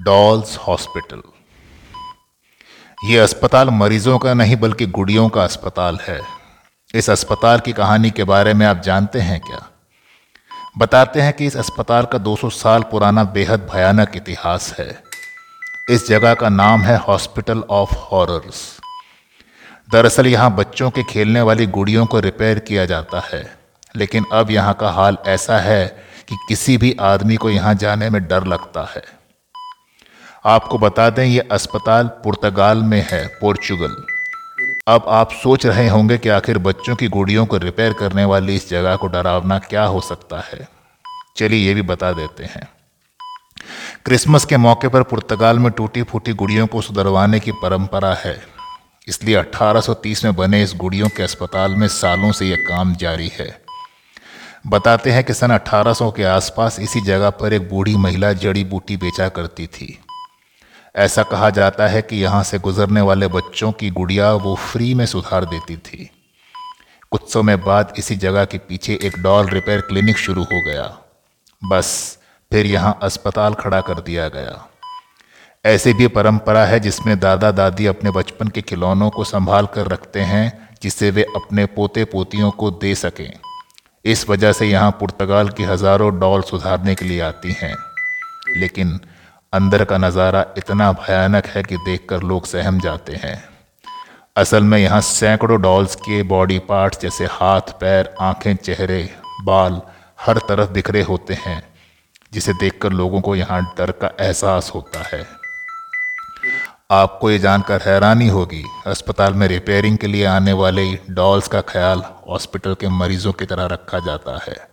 Dolls hospital. ये अस्पताल मरीजों का नहीं, बल्कि गुड़ियों का अस्पताल है। इस अस्पताल की कहानी के बारे में आप जानते हैं क्या? बताते हैं कि इस अस्पताल का 200 साल पुराना बेहद भयानक इतिहास है। इस जगह का नाम है हॉस्पिटल ऑफ़ हॉरर्स। दरअसल यहाँ बच्चों के खेलने वाली गुड़ियों को रिपेयर किया जाता है। लेकिन अब यहाँ का हाल ऐसा है कि किसी भी आदमी को यहाँ जाने में डर लगता है। आपको बता दें, ये अस्पताल पुर्तगाल में है, पोर्चुगल। अब आप सोच रहे होंगे कि आखिर बच्चों की गुड़ियों को रिपेयर करने वाली इस जगह को डरावना क्या हो सकता है। चलिए ये भी बता देते हैं। क्रिसमस के मौके पर पुर्तगाल में टूटी फूटी गुड़ियों को सुधरवाने की परंपरा है। इसलिए 1830 में बने इस गुड़ियों के अस्पताल में सालों से यह काम जारी है। बताते हैं कि सन 1800 के आसपास इसी जगह पर एक बूढ़ी महिला जड़ी बूटी बेचा करती थी। ऐसा कहा जाता है कि यहाँ से गुजरने वाले बच्चों की गुड़िया वो फ्री में सुधार देती थी। कुछ समय बाद इसी जगह के पीछे एक डॉल रिपेयर क्लिनिक शुरू हो गया। बस, फिर यहाँ अस्पताल खड़ा कर दिया गया। ऐसी भी परंपरा है जिसमें दादा दादी अपने बचपन के खिलौनों को संभाल कर रखते हैं जिसे वे अपने पोते पोतियों को दे सकें। इस वजह से यहाँ पुर्तगाल की हज़ारों डॉल सुधारने के लिए आती हैं। लेकिन अंदर का नज़ारा इतना भयानक है कि देखकर लोग सहम जाते हैं। असल में यहाँ सैकड़ों डॉल्स के बॉडी पार्ट्स जैसे हाथ, पैर, आँखें, चेहरे, बाल हर तरफ़ बिखरे होते हैं, जिसे देखकर लोगों को यहाँ डर का एहसास होता है। आपको ये जानकर हैरानी होगी, अस्पताल में रिपेयरिंग के लिए आने वाले डॉल्स का ख्याल हॉस्पिटल के मरीजों की तरह रखा जाता है।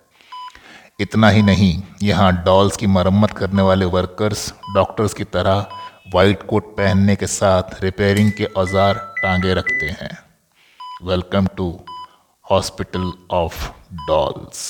इतना ही नहीं, यहाँ डॉल्स की मरम्मत करने वाले वर्कर्स डॉक्टर्स की तरह वाइट कोट पहनने के साथ रिपेयरिंग के औज़ार टांगे रखते हैं। Welcome to hospital of dolls